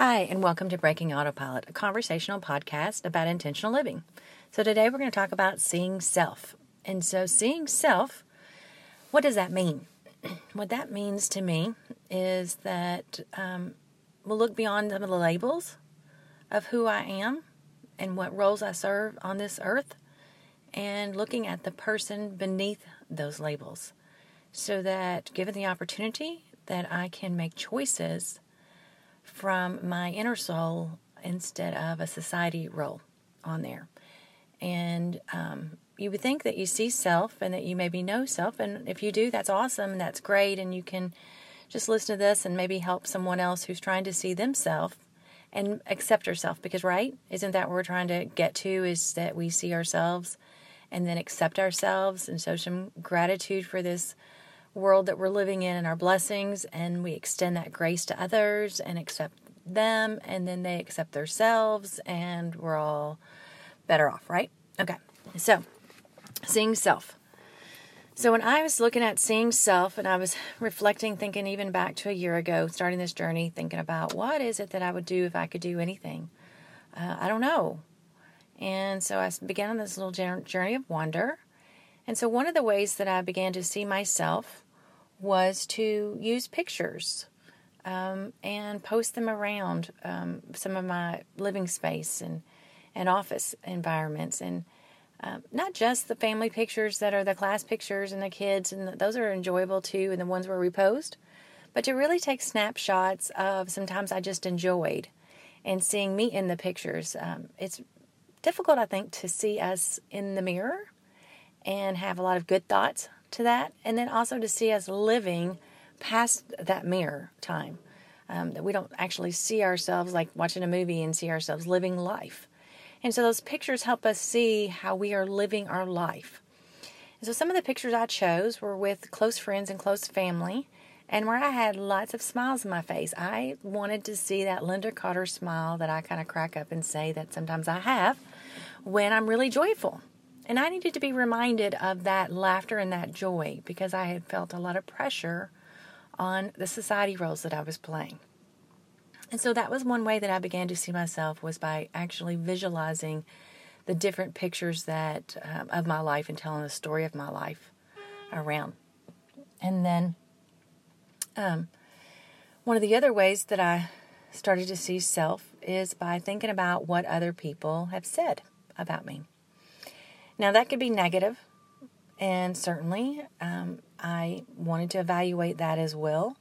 Hi, and welcome to Breaking Autopilot, a conversational podcast about intentional living. So, today we're going to talk about seeing self. And so, seeing self, what does that mean? what that means to me is that um, we'll look beyond some of the labels of who I am and what roles I serve on this earth and looking at the person beneath those labels so that given the opportunity that I can make choices from my inner soul instead of a society role on there. And um, you would think that you see self and that you maybe know self. And if you do, that's awesome and that's great. And you can just listen to this and maybe help someone else who's trying to see themselves and accept herself. Because, right? Isn't that what we're trying to get to? Is that we see ourselves and then accept ourselves and show some gratitude for this world that we're living in and our blessings, and we extend that grace to others and accept them, and then they accept themselves, and we're all better off, right? Okay, so seeing self. So when I was looking at seeing self and I was reflecting, thinking even back to a year ago, starting this journey, thinking about what is it that I would do if I could do anything? Uh, I don't know. And so I began on this little journey of wonder. And so one of the ways that I began to see myself was to use pictures um, and post them around um, some of my living space and, and office environments. And um, not just the family pictures that are the class pictures and the kids, and the, those are enjoyable too, and the ones where we post, but to really take snapshots of sometimes I just enjoyed and seeing me in the pictures. Um, it's difficult, I think, to see us in the mirror and have a lot of good thoughts to that, and then also to see us living past that mirror time. Um, that we don't actually see ourselves like watching a movie and see ourselves living life. And so those pictures help us see how we are living our life. And so some of the pictures I chose were with close friends and close family, and where I had lots of smiles on my face. I wanted to see that Lynda Carter smile that I kind of crack up and say that sometimes I have when I'm really joyful. And I needed to be reminded of that laughter and that joy because I had felt a lot of pressure on the society roles that I was playing. And so that was one way that I began to see myself was by actually visualizing the different pictures that um, of my life and telling the story of my life around. And then um, one of the other ways that I started to see self is by thinking about what other people have said about me. Now, that could be negative, and certainly um, I wanted to evaluate that as well.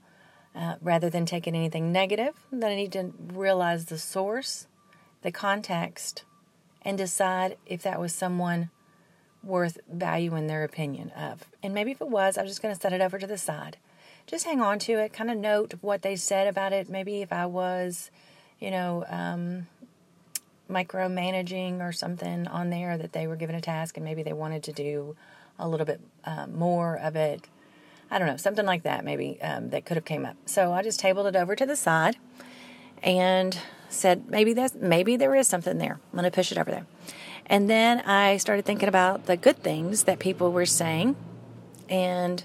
Uh, rather than taking anything negative, then I need to realize the source, the context, and decide if that was someone worth valuing their opinion of. And maybe if it was, I was just going to set it over to the side. Just hang on to it, kind of note what they said about it. Maybe if I was, you know, um, micromanaging or something on there that they were given a task and maybe they wanted to do a little bit uh, more of it. I don't know, something like that maybe um, that could have came up. So I just tabled it over to the side and said maybe that's maybe there is something there. I'm going to push it over there. And then I started thinking about the good things that people were saying, and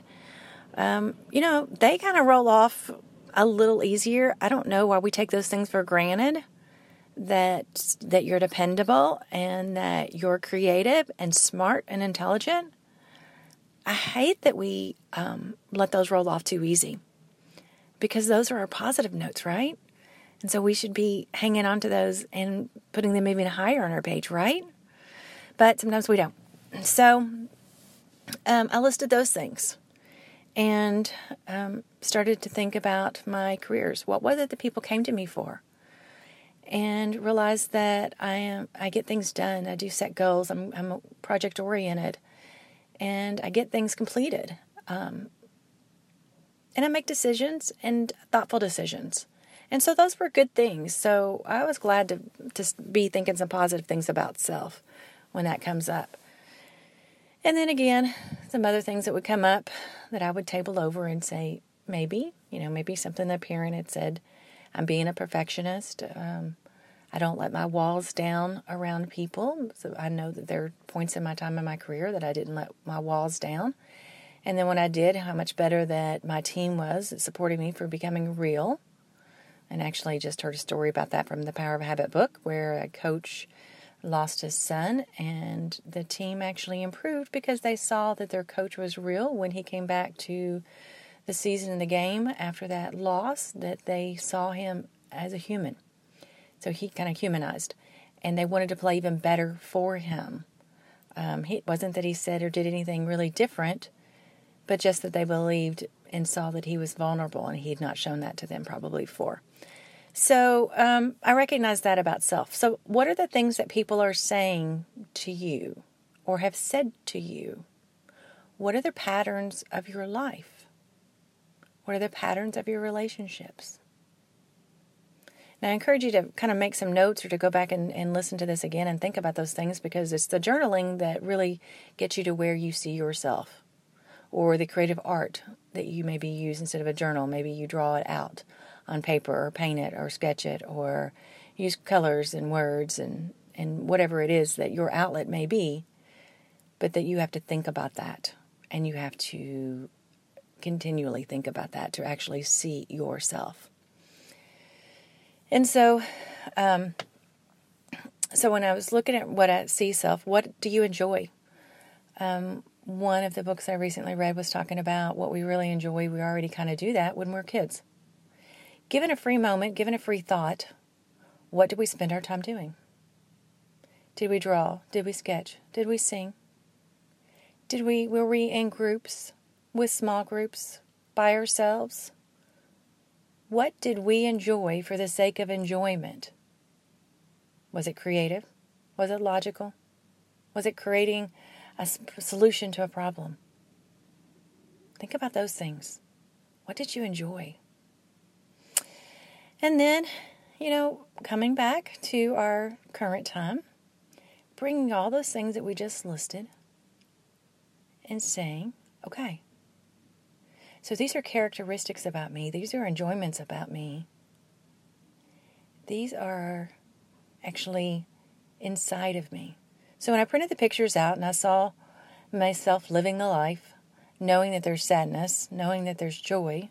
um, you know they kind of roll off a little easier. I don't know why we take those things for granted that that you're dependable and that you're creative and smart and intelligent. I hate that we um, let those roll off too easy because those are our positive notes, right? And so we should be hanging on to those and putting them even higher on our page, right? But sometimes we don't. So um, I listed those things and um, started to think about my careers. What was it that people came to me for? And realize that I am I get things done. I do set goals. I'm I'm project oriented, and I get things completed. Um, and I make decisions and thoughtful decisions. And so those were good things. So I was glad to to be thinking some positive things about self when that comes up. And then again, some other things that would come up that I would table over and say, maybe, you know, maybe something the parent had said I'm being a perfectionist. Um, I don't let my walls down around people. So I know that there are points in my time in my career that I didn't let my walls down. And then when I did, how much better that my team was supporting me for becoming real And actually, just heard a story about that from the Power of Habit book, where a coach lost his son, and the team actually improved because they saw that their coach was real when he came back to the season in the game after that loss, that they saw him as a human. So he kind of humanized, and they wanted to play even better for him. Um, it wasn't that he said or did anything really different, but just that they believed and saw that he was vulnerable, and he had not shown that to them probably before. So um, I recognize that about self. So, what are the things that people are saying to you or have said to you? What are the patterns of your life? What are the patterns of your relationships? Now, I encourage you to kind of make some notes or to go back and, and listen to this again and think about those things because it's the journaling that really gets you to where you see yourself or the creative art that you maybe use instead of a journal. Maybe you draw it out on paper or paint it or sketch it or use colors and words and, and whatever it is that your outlet may be, but that you have to think about that and you have to continually think about that to actually see yourself. And so, um, so when I was looking at what I see self, what do you enjoy? Um, one of the books I recently read was talking about what we really enjoy. We already kind of do that when we're kids. Given a free moment, given a free thought, what did we spend our time doing? Did we draw? Did we sketch? Did we sing? Did we were we in groups, with small groups, by ourselves? What did we enjoy for the sake of enjoyment? Was it creative? Was it logical? Was it creating a solution to a problem? Think about those things. What did you enjoy? And then, you know, coming back to our current time, bringing all those things that we just listed and saying, okay, so these are characteristics about me, these are enjoyments about me. These are actually inside of me. So when I printed the pictures out and I saw myself living the life, knowing that there's sadness, knowing that there's joy,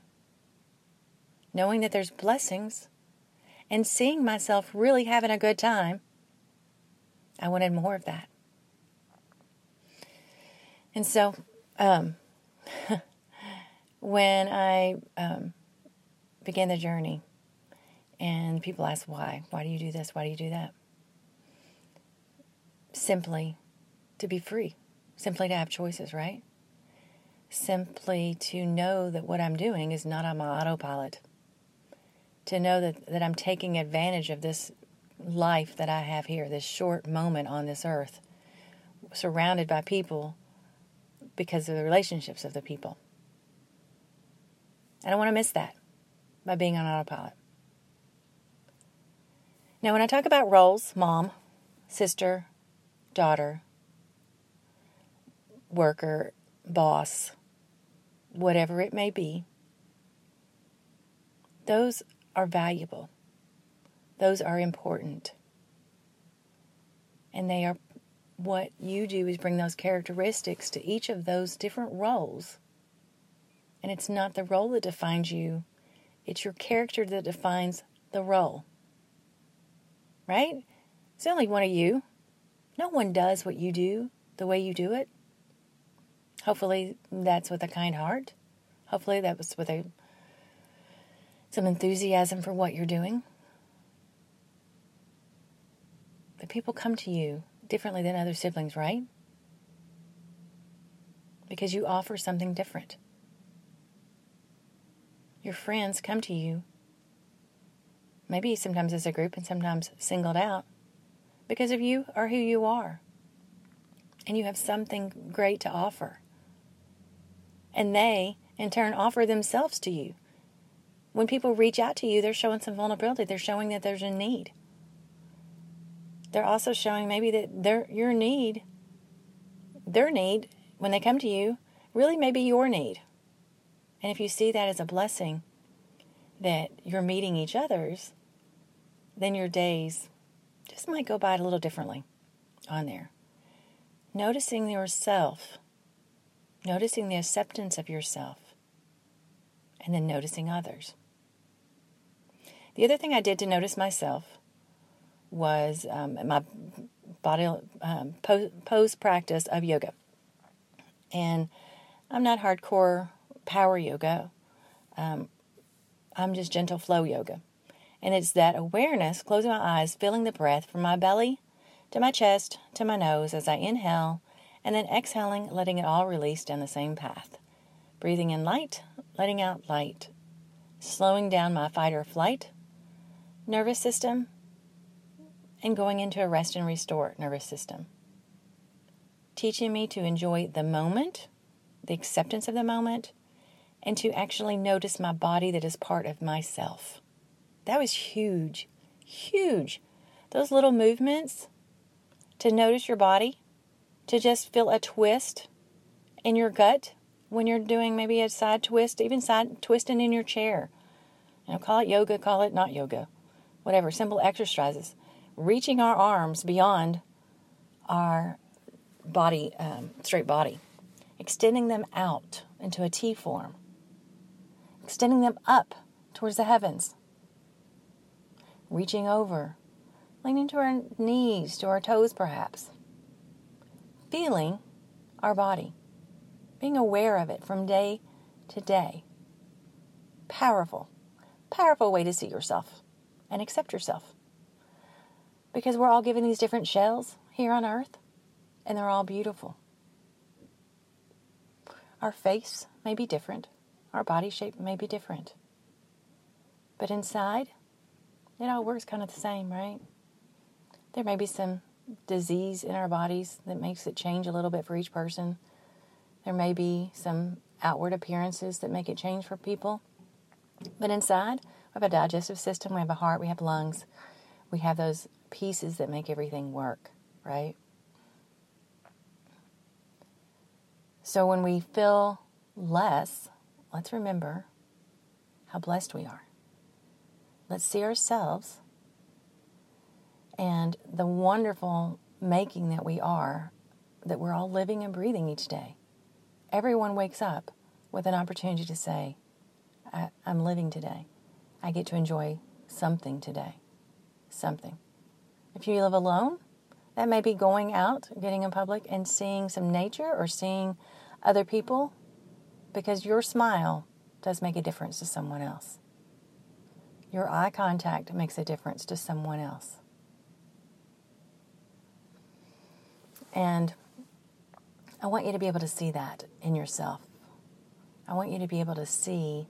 knowing that there's blessings, and seeing myself really having a good time, I wanted more of that. And so, um, when I um, began the journey, and people ask why, why do you do this? Why do you do that? Simply to be free, simply to have choices, right? Simply to know that what I'm doing is not on my autopilot to know that, that I'm taking advantage of this life that I have here, this short moment on this earth, surrounded by people because of the relationships of the people. I don't want to miss that by being on autopilot. Now, when I talk about roles mom, sister, daughter, worker, boss, whatever it may be those are valuable. Those are important. And they are what you do is bring those characteristics to each of those different roles. And it's not the role that defines you, it's your character that defines the role. Right? It's only one of you. No one does what you do the way you do it. Hopefully, that's with a kind heart. Hopefully, that was with a some enthusiasm for what you're doing. But people come to you differently than other siblings, right? Because you offer something different. Your friends come to you, maybe sometimes as a group and sometimes singled out, because of you are who you are. And you have something great to offer. And they, in turn, offer themselves to you when people reach out to you, they're showing some vulnerability. They're showing that there's a need. They're also showing maybe that their your need, their need, when they come to you, really may be your need. And if you see that as a blessing, that you're meeting each other's, then your days just might go by a little differently on there. Noticing yourself, noticing the acceptance of yourself, and then noticing others. The other thing I did to notice myself was um, my body um, pose, pose practice of yoga. And I'm not hardcore power yoga. Um, I'm just gentle flow yoga. And it's that awareness, closing my eyes, feeling the breath from my belly to my chest to my nose as I inhale, and then exhaling, letting it all release down the same path. Breathing in light, letting out light. Slowing down my fight or flight nervous system and going into a rest and restore nervous system. Teaching me to enjoy the moment, the acceptance of the moment, and to actually notice my body that is part of myself. That was huge, huge. Those little movements to notice your body, to just feel a twist in your gut when you're doing maybe a side twist, even side twisting in your chair. You know, call it yoga, call it not yoga, whatever, simple exercises. Reaching our arms beyond our body, um, straight body, extending them out into a T form, extending them up towards the heavens, reaching over, leaning to our knees, to our toes perhaps, feeling our body, being aware of it from day to day. Powerful, powerful way to see yourself and accept yourself. Because we're all given these different shells here on earth, and they're all beautiful. Our face may be different, our body shape may be different. But inside, it all works kind of the same, right? There may be some disease in our bodies that makes it change a little bit for each person. There may be some outward appearances that make it change for people. But inside, we have a digestive system, we have a heart, we have lungs, we have those pieces that make everything work, right? So when we feel less, let's remember how blessed we are. Let's see ourselves and the wonderful making that we are, that we're all living and breathing each day. Everyone wakes up with an opportunity to say, I'm living today. I get to enjoy something today. Something. If you live alone, that may be going out, getting in public, and seeing some nature or seeing other people because your smile does make a difference to someone else. Your eye contact makes a difference to someone else. And I want you to be able to see that in yourself. I want you to be able to see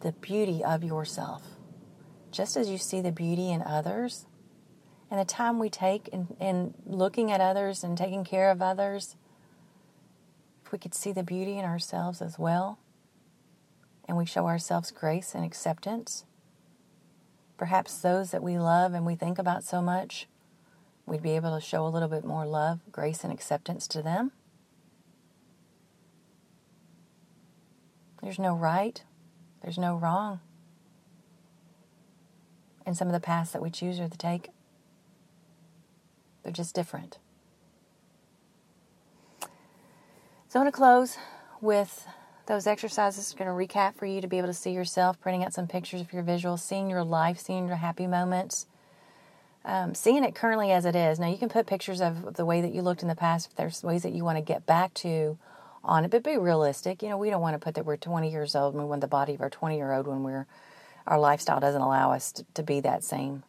the beauty of yourself. Just as you see the beauty in others, and the time we take in, in looking at others and taking care of others, we could see the beauty in ourselves as well, and we show ourselves grace and acceptance, perhaps those that we love and we think about so much, we'd be able to show a little bit more love, grace, and acceptance to them. There's no right, there's no wrong. And some of the paths that we choose or to take, they're just different. So I'm going to close with those exercises. I'm going to recap for you to be able to see yourself, printing out some pictures of your visuals, seeing your life, seeing your happy moments, um, seeing it currently as it is. Now, you can put pictures of the way that you looked in the past if there's ways that you want to get back to on it, but be realistic. You know, we don't want to put that we're 20 years old and we want the body of our 20 year old when we're our lifestyle doesn't allow us to, to be that same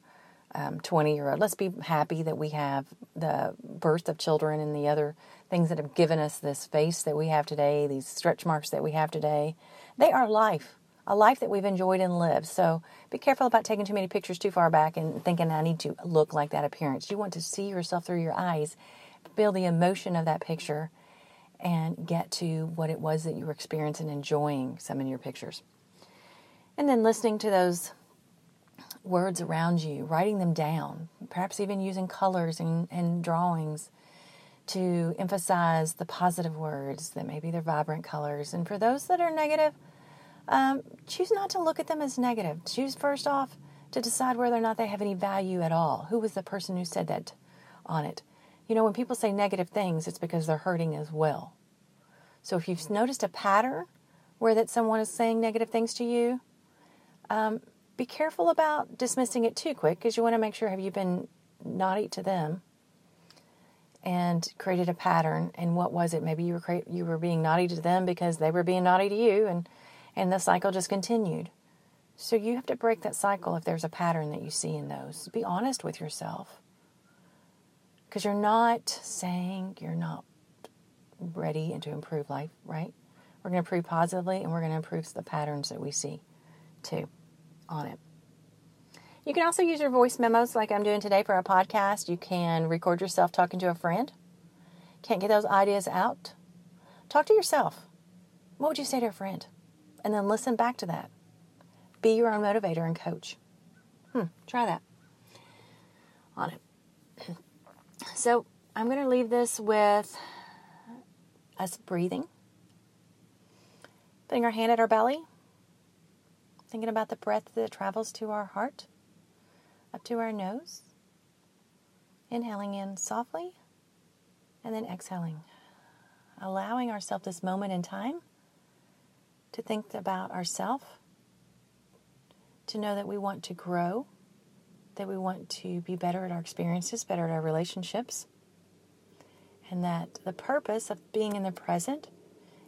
20 um, year old. Let's be happy that we have the birth of children and the other things that have given us this face that we have today, these stretch marks that we have today. They are life, a life that we've enjoyed and lived. So be careful about taking too many pictures too far back and thinking I need to look like that appearance. You want to see yourself through your eyes, feel the emotion of that picture, and get to what it was that you were experiencing, enjoying some in your pictures. And then listening to those words around you, writing them down, perhaps even using colors and, and drawings to emphasize the positive words that maybe they're vibrant colors. And for those that are negative, um, choose not to look at them as negative. Choose first off to decide whether or not they have any value at all. Who was the person who said that on it? You know, when people say negative things, it's because they're hurting as well. So if you've noticed a pattern where that someone is saying negative things to you, um, be careful about dismissing it too quick because you want to make sure have you been naughty to them and created a pattern. And what was it? Maybe you were you were being naughty to them because they were being naughty to you and and the cycle just continued. So you have to break that cycle if there's a pattern that you see in those. Be honest with yourself. Because you're not saying you're not ready and to improve life right? We're going to improve positively and we're going to improve the patterns that we see too on it you can also use your voice memos like I'm doing today for a podcast. You can record yourself talking to a friend. Can't get those ideas out? Talk to yourself. What would you say to a friend? And then listen back to that. Be your own motivator and coach. Hmm, try that on it. So I'm going to leave this with us breathing, putting our hand at our belly, thinking about the breath that travels to our heart up to our nose. Inhaling in softly and then exhaling. Allowing ourselves this moment in time to think about ourselves, to know that we want to grow, that we want to be better at our experiences, better at our relationships, and that the purpose of being in the present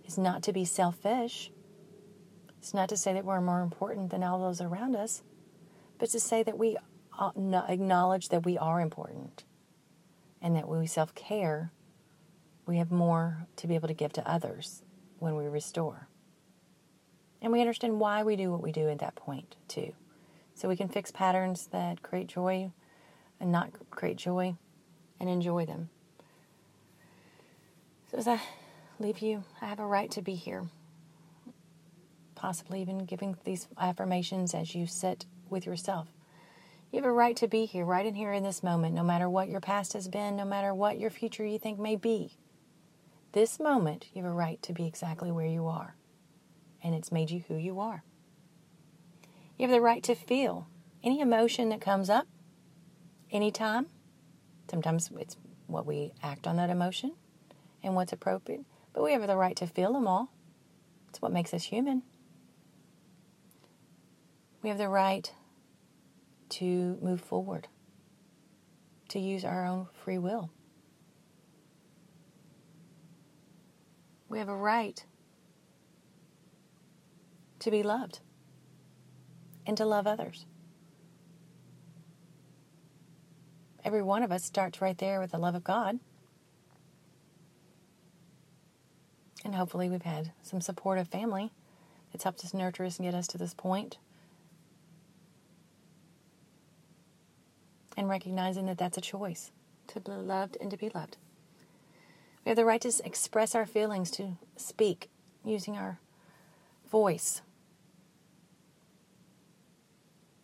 is not to be selfish. It's not to say that we're more important than all those around us, but to say that we acknowledge that we are important and that when we self care, we have more to be able to give to others when we restore. And we understand why we do what we do at that point, too. So we can fix patterns that create joy and not create joy and enjoy them. So as I leave you, I have a right to be here. Possibly even giving these affirmations as you sit with yourself. You have a right to be here, right in here in this moment, no matter what your past has been, no matter what your future you think may be. This moment, you have a right to be exactly where you are. And it's made you who you are. You have the right to feel any emotion that comes up anytime. Sometimes it's what we act on that emotion and what's appropriate, but we have the right to feel them all. It's what makes us human. We have the right to move forward, to use our own free will. We have a right to be loved and to love others. Every one of us starts right there with the love of God. And hopefully, we've had some supportive family that's helped us nurture us and get us to this point. And recognizing that that's a choice to be loved and to be loved. We have the right to express our feelings, to speak using our voice.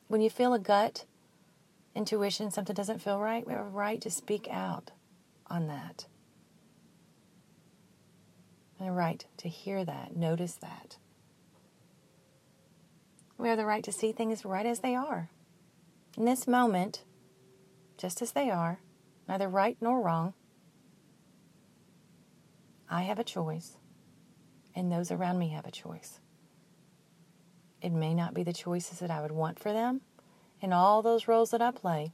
When you feel a gut intuition, something doesn't feel right, we have a right to speak out on that. And a right to hear that, notice that. We have the right to see things right as they are. In this moment, just as they are, neither right nor wrong. I have a choice, and those around me have a choice. It may not be the choices that I would want for them in all those roles that I play,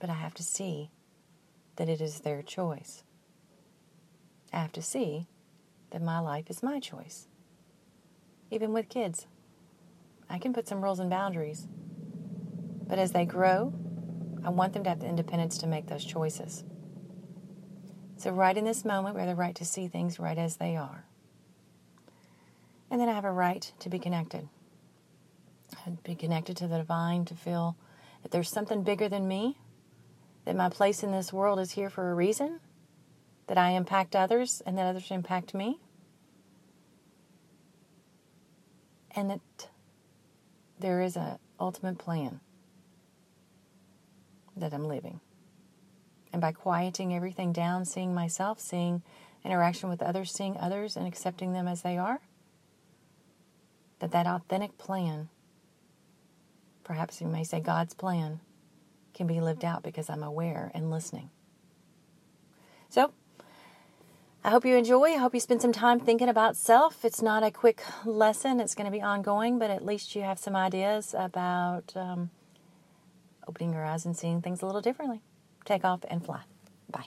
but I have to see that it is their choice. I have to see that my life is my choice. Even with kids, I can put some rules and boundaries but as they grow, I want them to have the independence to make those choices. So, right in this moment, we have the right to see things right as they are. And then I have a right to be connected. I'd be connected to the divine, to feel that there's something bigger than me, that my place in this world is here for a reason, that I impact others and that others impact me, and that there is an ultimate plan that I'm living. And by quieting everything down, seeing myself, seeing interaction with others, seeing others, and accepting them as they are, that that authentic plan, perhaps you may say God's plan, can be lived out because I'm aware and listening. So, I hope you enjoy. I hope you spend some time thinking about self. It's not a quick lesson, it's going to be ongoing, but at least you have some ideas about. Um, opening your eyes and seeing things a little differently. Take off and fly. Bye.